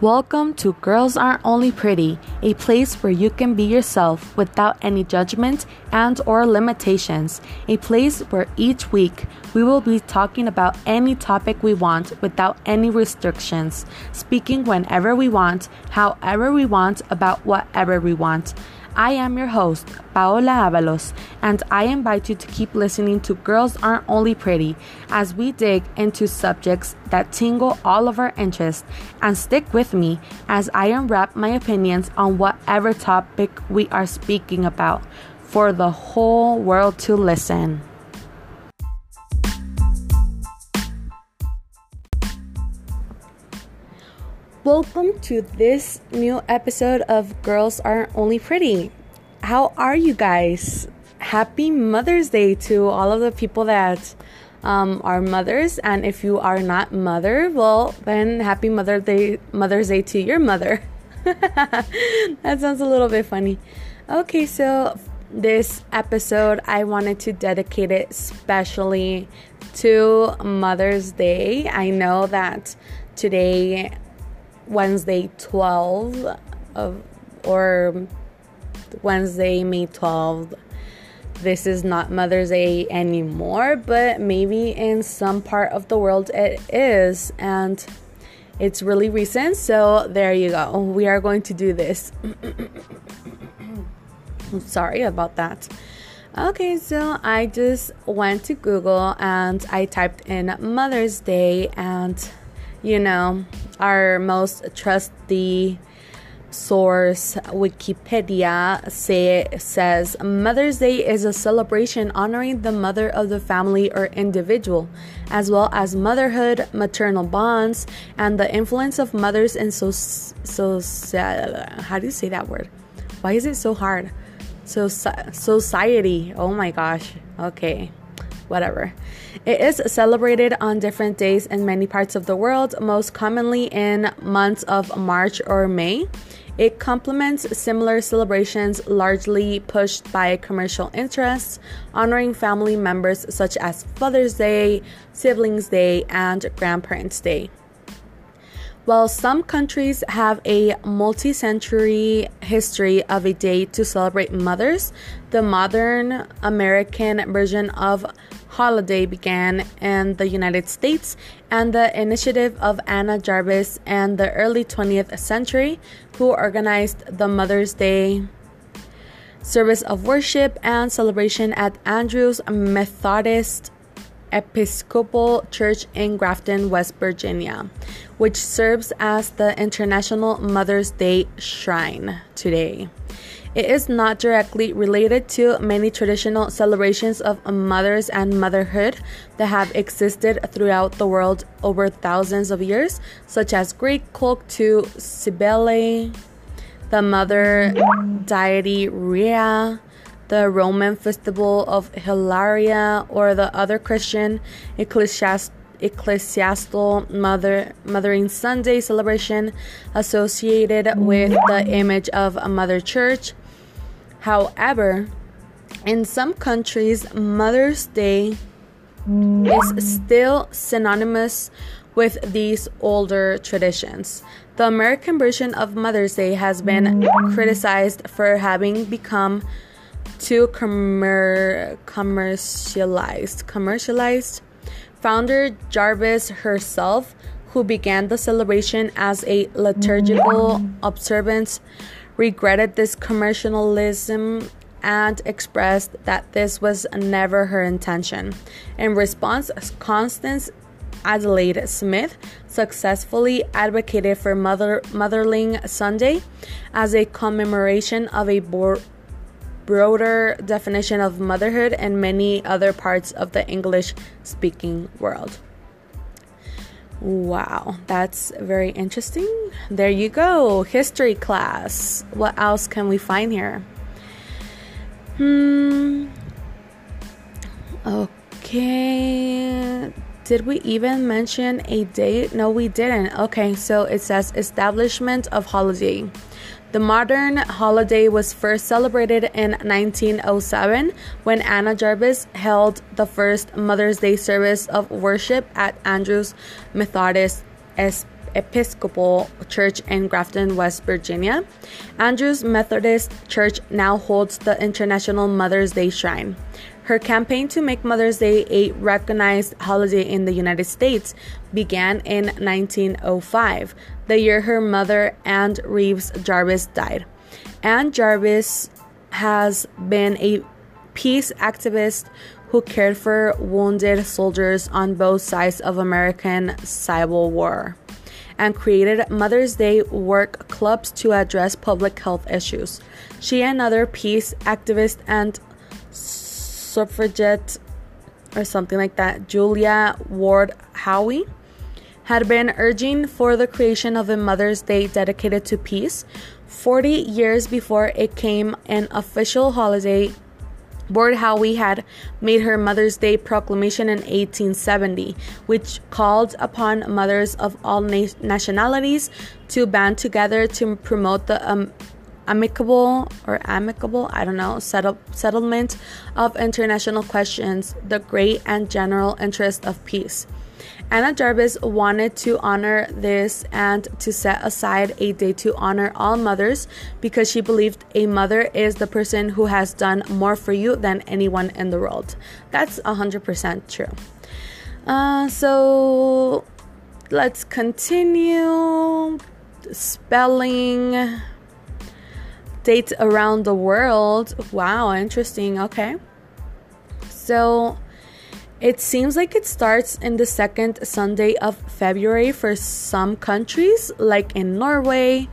Welcome to Girls Aren't Only Pretty, a place where you can be yourself without any judgment and or limitations. A place where each week we will be talking about any topic we want without any restrictions, speaking whenever we want, however we want, about whatever we want. I am your host, Paola Avalos, and I invite you to keep listening to Girls Aren't Only Pretty as we dig into subjects that tingle all of our interests. And stick with me as I unwrap my opinions on whatever topic we are speaking about for the whole world to listen. Welcome to this new episode of Girls Aren't Only Pretty. How are you guys? Happy Mother's Day to all of the people that um, are mothers, and if you are not mother, well, then happy Mother Day, Mother's Day to your mother. that sounds a little bit funny. Okay, so this episode I wanted to dedicate it specially to Mother's Day. I know that today Wednesday 12 of or Wednesday May 12th. This is not Mother's Day anymore, but maybe in some part of the world it is and it's really recent, so there you go. We are going to do this. sorry about that. Okay, so I just went to Google and I typed in Mother's Day and you know, our most trusty source. Wikipedia say, says mother's day is a celebration honoring the mother of the family or individual as well as motherhood maternal bonds and the influence of mothers in so, so how do you say that word? Why is it so hard? So society. Oh my gosh. Okay whatever. It is celebrated on different days in many parts of the world, most commonly in months of March or May. It complements similar celebrations largely pushed by commercial interests, honoring family members such as Father's Day, Siblings Day, and Grandparents' Day. While some countries have a multi century history of a day to celebrate mothers, the modern American version of holiday began in the United States and the initiative of Anna Jarvis and the early 20th century, who organized the Mother's Day service of worship and celebration at Andrews Methodist Episcopal Church in Grafton, West Virginia, which serves as the International Mother's Day Shrine today. It is not directly related to many traditional celebrations of mothers and motherhood that have existed throughout the world over thousands of years, such as Greek cult to Cybele, the mother deity Rhea, the Roman festival of Hilaria, or the other Christian ecclesiast- ecclesiastical mother mothering Sunday celebration associated with the image of a mother church However, in some countries, Mother's Day is still synonymous with these older traditions. The American version of Mother's Day has been criticized for having become too commer- commercialized. Commercialized. Founder Jarvis herself, who began the celebration as a liturgical observance, regretted this commercialism and expressed that this was never her intention. In response, Constance Adelaide Smith successfully advocated for Mother Motherling Sunday as a commemoration of a bo- broader definition of motherhood in many other parts of the English speaking world. Wow, that's very interesting. There you go, history class. What else can we find here? Hmm. Okay. Did we even mention a date? No, we didn't. Okay, so it says establishment of holiday. The modern holiday was first celebrated in 1907 when Anna Jarvis held the first Mother's Day service of worship at Andrews Methodist Episcopal Church in Grafton, West Virginia. Andrews Methodist Church now holds the International Mother's Day Shrine. Her campaign to make Mother's Day a recognized holiday in the United States began in 1905, the year her mother, Anne Reeves Jarvis, died. Anne Jarvis has been a peace activist who cared for wounded soldiers on both sides of American Civil War and created Mother's Day work clubs to address public health issues. She and other peace activists and suffragette or something like that, Julia Ward Howe, had been urging for the creation of a Mother's Day dedicated to peace. 40 years before it came an official holiday, Ward Howe had made her Mother's Day proclamation in 1870, which called upon mothers of all na- nationalities to band together to promote the um, amicable or amicable, I don't know, settle, settlement of international questions, the great and general interest of peace. Anna Jarvis wanted to honor this and to set aside a day to honor all mothers because she believed a mother is the person who has done more for you than anyone in the world. That's 100% true. Uh, so let's continue spelling dates around the world. Wow, interesting. Okay. So it seems like it starts in the second Sunday of February for some countries, like in Norway,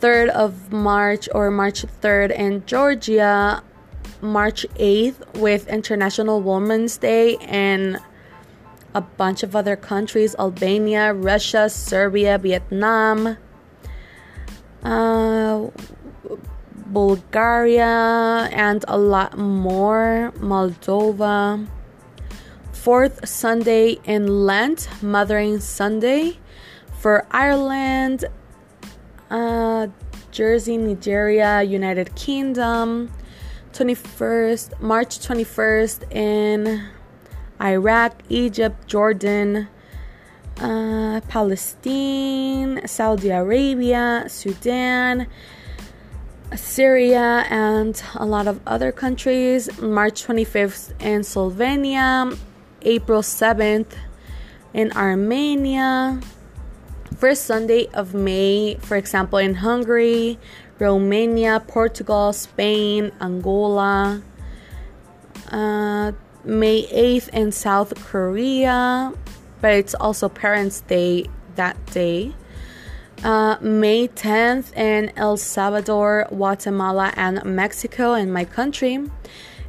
3rd of March or March 3rd in Georgia, March 8th with International Women's Day, and a bunch of other countries Albania, Russia, Serbia, Vietnam. Uh, Bulgaria, and a lot more. Moldova. Fourth Sunday in Lent, Mothering Sunday. For Ireland, uh, Jersey, Nigeria, United Kingdom. 21st, March 21st in Iraq, Egypt, Jordan, uh, Palestine, Saudi Arabia, Sudan, Syria, and a lot of other countries. March 25th in Slovenia, April 7th in Armenia, first Sunday of May, for example, in Hungary, Romania, Portugal, Spain, Angola. Uh, May 8th in South Korea, but it's also Parents' Day that day. Uh, May 10th in El Salvador, Guatemala, and Mexico in my country.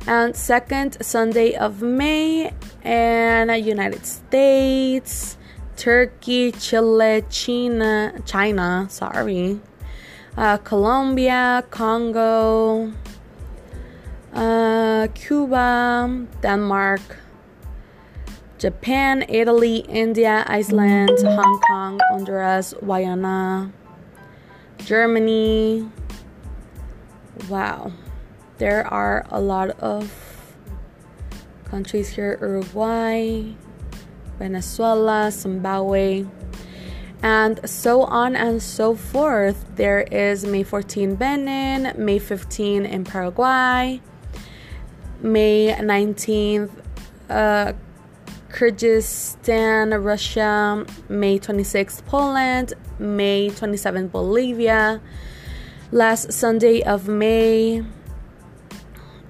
And second Sunday of May in United States, Turkey, Chile, China, China, sorry, uh, Colombia, Congo, uh, Cuba, Denmark, Japan, Italy, India, Iceland, Hong Kong, Honduras, Guyana, Germany. Wow, there are a lot of countries here Uruguay, Venezuela, Zimbabwe, and so on and so forth. There is May 14 Benin, May 15 in Paraguay, May 19th. Uh, Kyrgyzstan, Russia, May 26th, Poland, May 27th, Bolivia, last Sunday of May,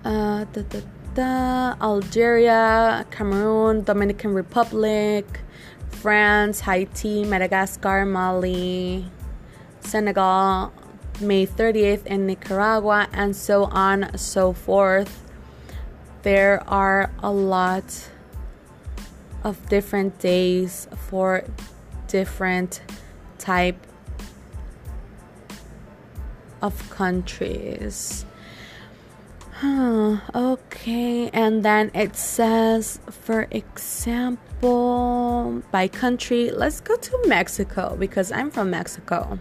uh, da, da, da, Algeria, Cameroon, Dominican Republic, France, Haiti, Madagascar, Mali, Senegal, May 30th in Nicaragua, and so on so forth. There are a lot of different days for different type of countries. Huh, okay, and then it says, for example, by country, let's go to Mexico because I'm from Mexico.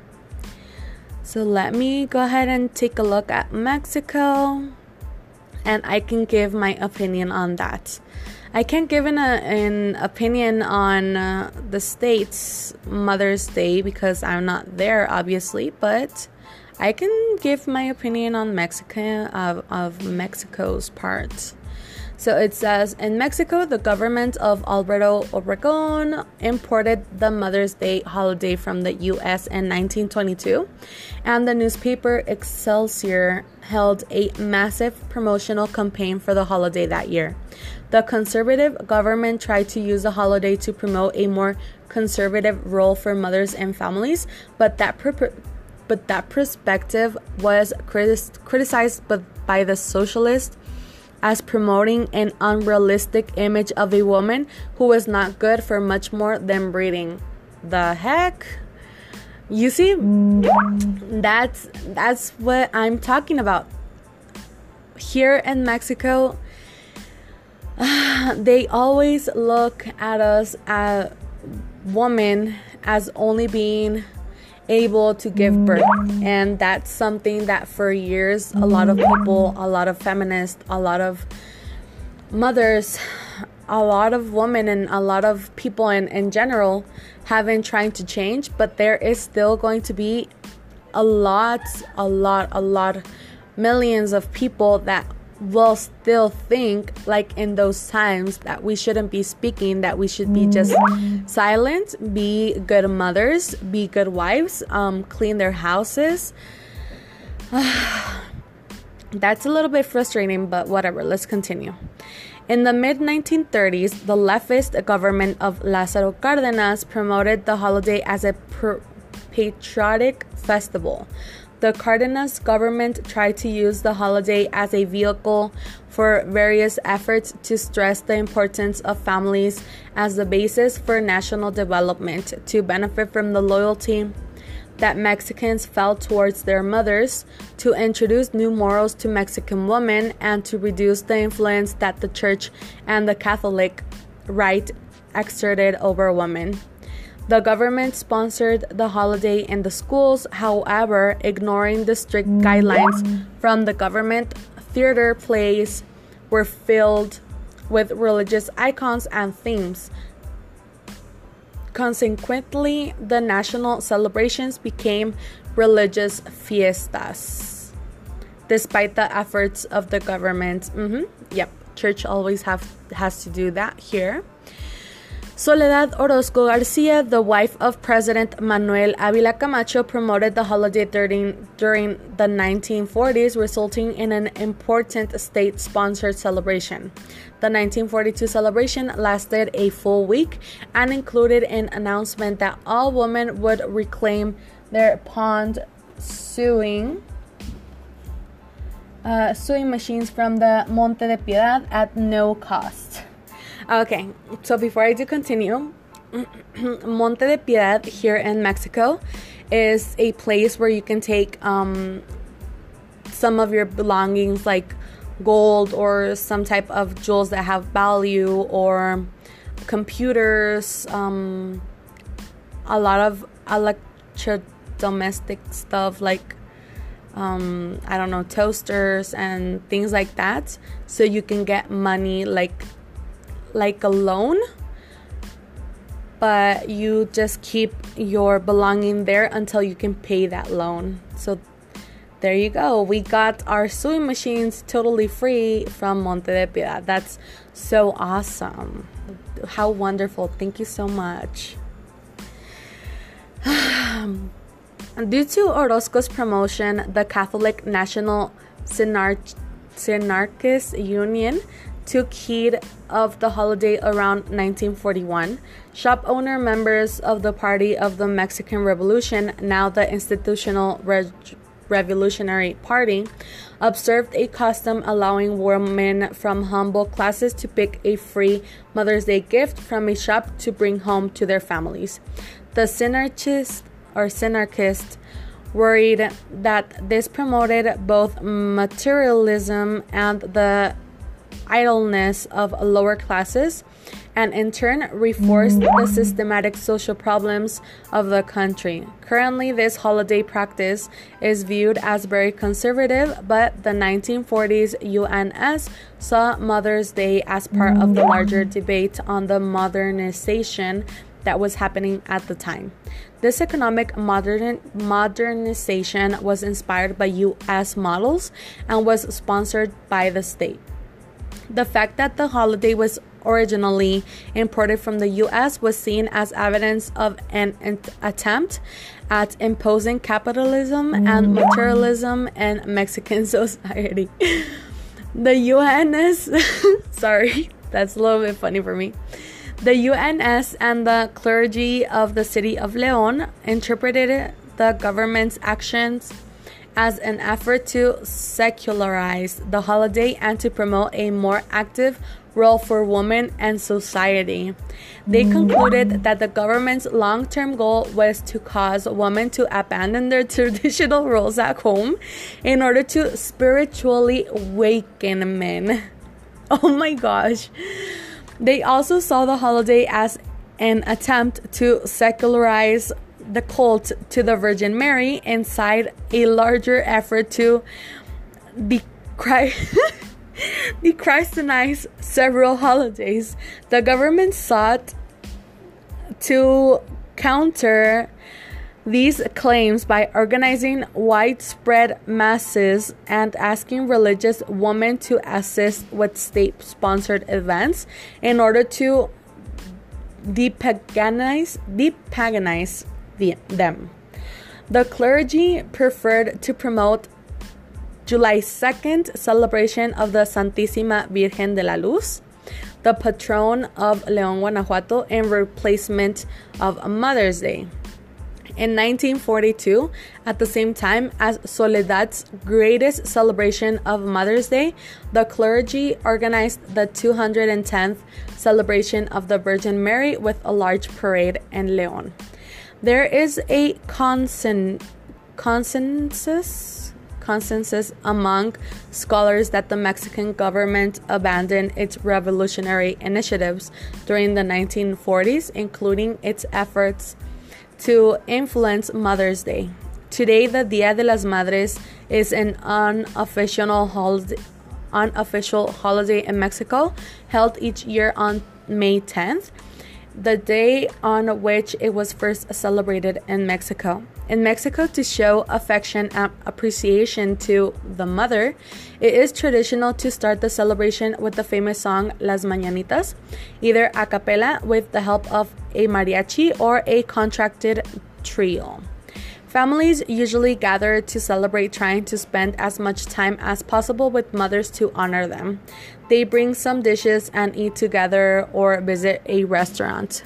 So let me go ahead and take a look at Mexico and I can give my opinion on that. I can't give an, uh, an opinion on uh, the state's Mother's Day because I'm not there, obviously, but I can give my opinion on Mexico of, of Mexico's part. So it says in Mexico, the government of Alberto Obregón imported the Mother's Day holiday from the US in 1922, and the newspaper Excelsior held a massive promotional campaign for the holiday that year. The conservative government tried to use the holiday to promote a more conservative role for mothers and families, but that but that perspective was critis- criticized by the socialists as promoting an unrealistic image of a woman who was not good for much more than breeding. The heck? You see, that's that's what I'm talking about. Here in Mexico, they always look at us as women as only being able to give birth. And that's something that for years, a lot of people, a lot of feminists, a lot of mothers, a lot of women, and a lot of people in, in general have been trying to change. But there is still going to be a lot, a lot, a lot, millions of people that will still think like in those times that we shouldn't be speaking that we should be just silent be good mothers be good wives um, clean their houses that's a little bit frustrating but whatever let's continue in the mid 1930s, the leftist government of Lázaro Cárdenas promoted the holiday as a patriotic festival. The Cardenas government tried to use the holiday as a vehicle for various efforts to stress the importance of families as the basis for national development to benefit from the loyalty that Mexicans felt towards their mothers, to introduce new morals to Mexican women, and to reduce the influence that the church and the Catholic right exerted over women. The government sponsored the holiday in the schools, however, ignoring the strict guidelines from the government. Theater plays were filled with religious icons and themes. Consequently, the national celebrations became religious fiestas. Despite the efforts of the government, mm-hmm, yep, church always have has to do that here. Soledad Orozco Garcia, the wife of President Manuel Avila Camacho, promoted the holiday during, during the 1940s, resulting in an important state sponsored celebration. The 1942 celebration lasted a full week and included an announcement that all women would reclaim their pawned sewing. Uh, sewing machines from the Monte de Piedad at no cost. Okay, so before I do continue, Monte de Piedad here in Mexico is a place where you can take um, some of your belongings like gold or some type of jewels that have value or computers, um, a lot of electrodomestic stuff like um, I don't know, toasters and things like that. So you can get money like like a loan but you just keep your belonging there until you can pay that loan. So there you go. We got our sewing machines totally free from monte de piedad. That's so awesome. How wonderful. Thank you so much. Due to orozco's promotion the catholic national synarch- synarchist union took heed of the holiday around 1941. Shop owner members of the Party of the Mexican Revolution, now the Institutional Re- Revolutionary Party, observed a custom allowing women from humble classes to pick a free Mother's Day gift from a shop to bring home to their families. The synarchists or synarchists worried that this promoted both materialism and the idleness of lower classes and in turn reinforced the systematic social problems of the country. Currently, this holiday practice is viewed as very conservative, but the 1940s UNS saw Mother's Day as part of the larger debate on the modernization that was happening at the time. This economic modern, modernization was inspired by US models and was sponsored by the state. The fact that the holiday was originally imported from the US was seen as evidence of an, an attempt at imposing capitalism and mm. materialism in Mexican society. the UNS, sorry, that's a little bit funny for me. The UNS and the clergy of the city of Leon interpreted the government's actions as an effort to secularize the holiday and to promote a more active role for women and society. They concluded that the government's long term goal was to cause women to abandon their traditional roles at home in order to spiritually awaken men. Oh my gosh. They also saw the holiday as an attempt to secularize the cult to the Virgin Mary inside a larger effort to dechristenize several holidays. The government sought to counter these claims by organizing widespread masses and asking religious women to assist with state sponsored events in order to depaganize, depaganize the, them. The clergy preferred to promote July 2nd celebration of the Santísima Virgen de la Luz, the patron of León, Guanajuato, in replacement of Mother's Day. In 1942, at the same time as Soledad's greatest celebration of Mother's Day, the clergy organized the 210th celebration of the Virgin Mary with a large parade in León. There is a consen- consensus consensus among scholars that the Mexican government abandoned its revolutionary initiatives during the 1940s, including its efforts to influence Mother's Day. Today, the Dia de las Madres is an unofficial holiday, unofficial holiday in Mexico, held each year on May 10th the day on which it was first celebrated in Mexico. In Mexico, to show affection and appreciation to the mother, it is traditional to start the celebration with the famous song Las Mañanitas, either a cappella with the help of a mariachi or a contracted trio. Families usually gather to celebrate, trying to spend as much time as possible with mothers to honor them. They bring some dishes and eat together or visit a restaurant.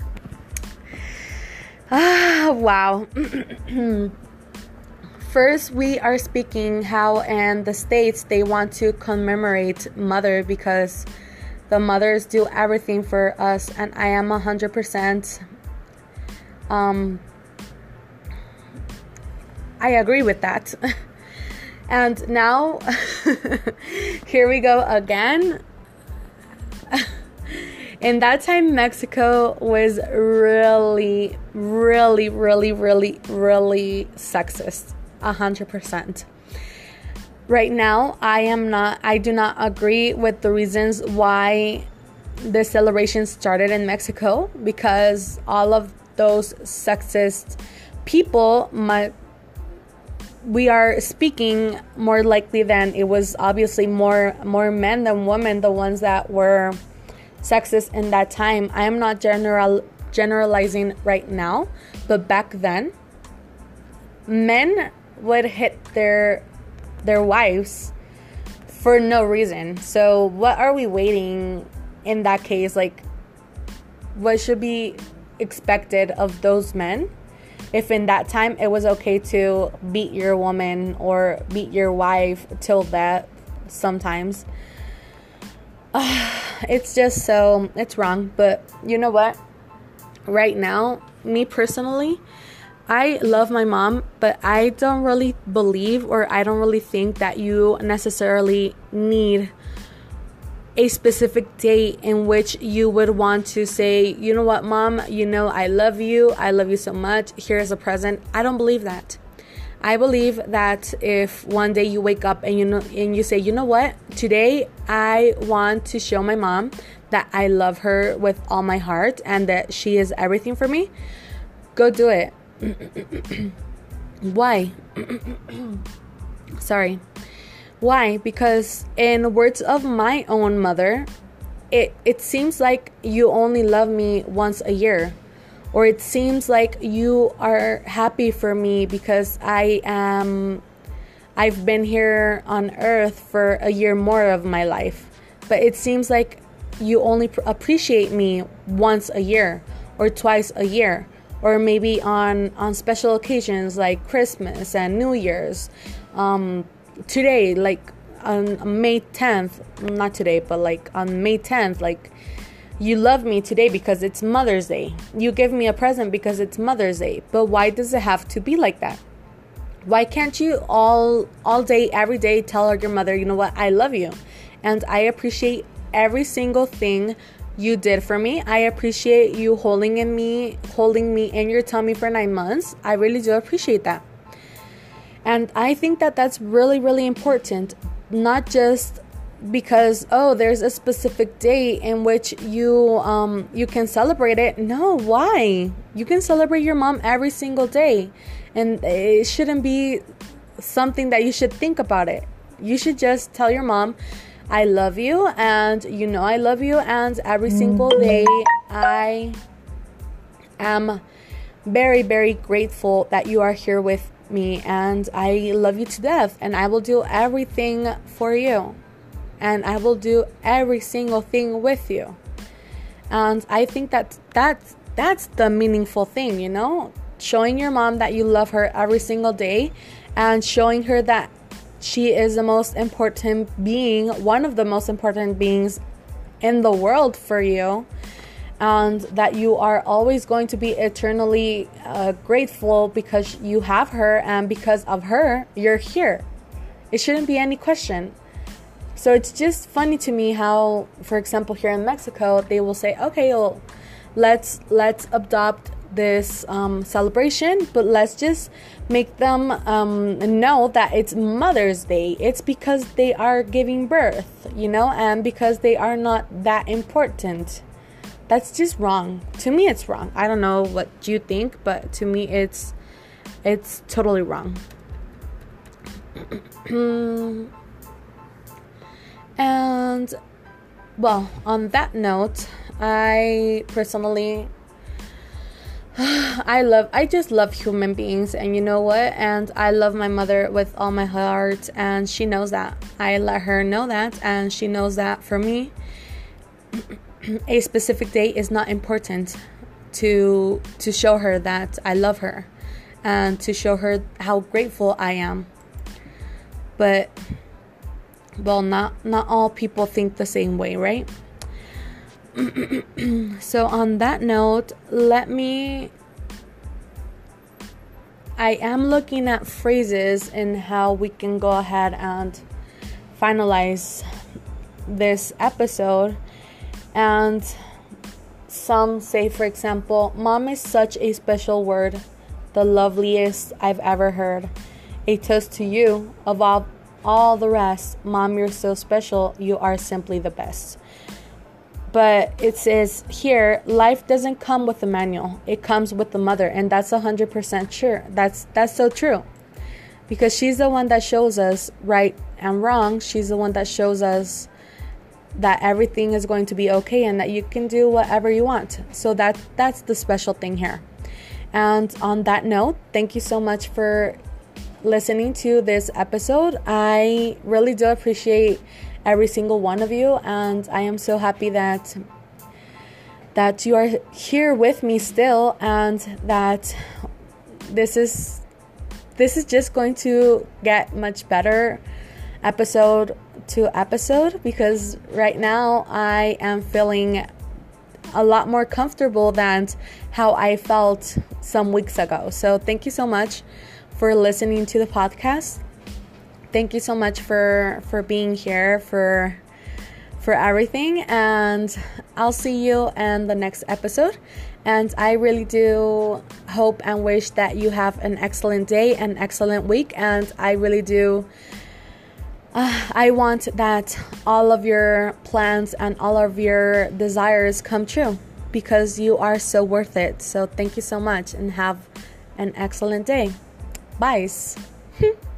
Ah, wow. First, we are speaking how in the States they want to commemorate Mother because the mothers do everything for us, and I am 100% um, I agree with that. and now, here we go again. In that time, Mexico was really, really, really, really, really sexist. A hundred percent. Right now, I am not, I do not agree with the reasons why the celebration started in Mexico because all of those sexist people might we are speaking more likely than it was obviously more more men than women the ones that were sexist in that time. I am not general generalizing right now but back then men would hit their their wives for no reason. So what are we waiting in that case? Like what should be expected of those men if in that time it was okay to beat your woman or beat your wife till death sometimes. Uh, it's just so it's wrong but you know what? Right now me personally I love my mom, but I don't really believe or I don't really think that you necessarily need a specific date in which you would want to say, you know what, mom, you know, I love you. I love you so much. Here's a present. I don't believe that. I believe that if one day you wake up and you know and you say, you know what, today I want to show my mom that I love her with all my heart and that she is everything for me, go do it. Why? Sorry. Why? Because in words of my own mother, it it seems like you only love me once a year. Or it seems like you are happy for me because I am I've been here on earth for a year more of my life. But it seems like you only pr- appreciate me once a year or twice a year or maybe on on special occasions like Christmas and New Year's. Um, today, like on May 10th, not today, but like on May 10th, like you love me today because it's Mother's Day. You give me a present because it's Mother's Day. But why does it have to be like that? Why can't you all all day every day tell your mother, "You know what? I love you." And I appreciate every single thing you did for me. I appreciate you holding in me, holding me in your tummy for 9 months. I really do appreciate that. And I think that that's really, really important, not just because oh there's a specific day in which you um you can celebrate it. No why? You can celebrate your mom every single day. And it shouldn't be something that you should think about it. You should just tell your mom i love you and you know i love you and every single day i am very very grateful that you are here with me and I love you to death and I will do everything for you and I will do every single thing with you. And I think that that's that's the meaningful thing, you know? Showing your mom that you love her every single day and showing her that she is the most important being, one of the most important beings in the world for you and that you are always going to be eternally uh, grateful because you have her and because of her you're here. It shouldn't be any question. So it's just funny to me how for example here in mexico they will say okay well let's let's adopt this um, celebration but let's just make them um, know that it's mother's day. It's because they are giving birth you know and because they are not that important that's just wrong. To me it's wrong. I don't know what you think, but to me it's it's totally wrong. and well, on that note, I personally I love I just love human beings and you know what? And I love my mother with all my heart and she knows that. I let her know that and she knows that for me a specific date is not important to to show her that I love her and to show her how grateful I am. But well, not not all people think the same way, right? so on that note, let me I am looking at phrases and how we can go ahead and finalize this episode and some say, for example, mom is such a special word, the loveliest I've ever heard. A toast to you of all, all the rest. Mom, you're so special. You are simply the best. But it says here, life doesn't come with a manual. It comes with the mother, and that's 100% sure. That's that's so true. Because she's the one that shows us right and wrong. She's the one that shows us that everything is going to be okay and that you can do whatever you want. So that that's the special thing here. And on that note, thank you so much for listening to this episode. I really do appreciate every single one of you and I am so happy that that you are here with me still and that this is this is just going to get much better episode to episode because right now I am feeling a lot more comfortable than how I felt some weeks ago. So, thank you so much for listening to the podcast. Thank you so much for for being here for for everything. And I'll see you in the next episode. And I really do hope and wish that you have an excellent day, an excellent week. And I really do. Uh, I want that all of your plans and all of your desires come true because you are so worth it. So, thank you so much and have an excellent day. Bye.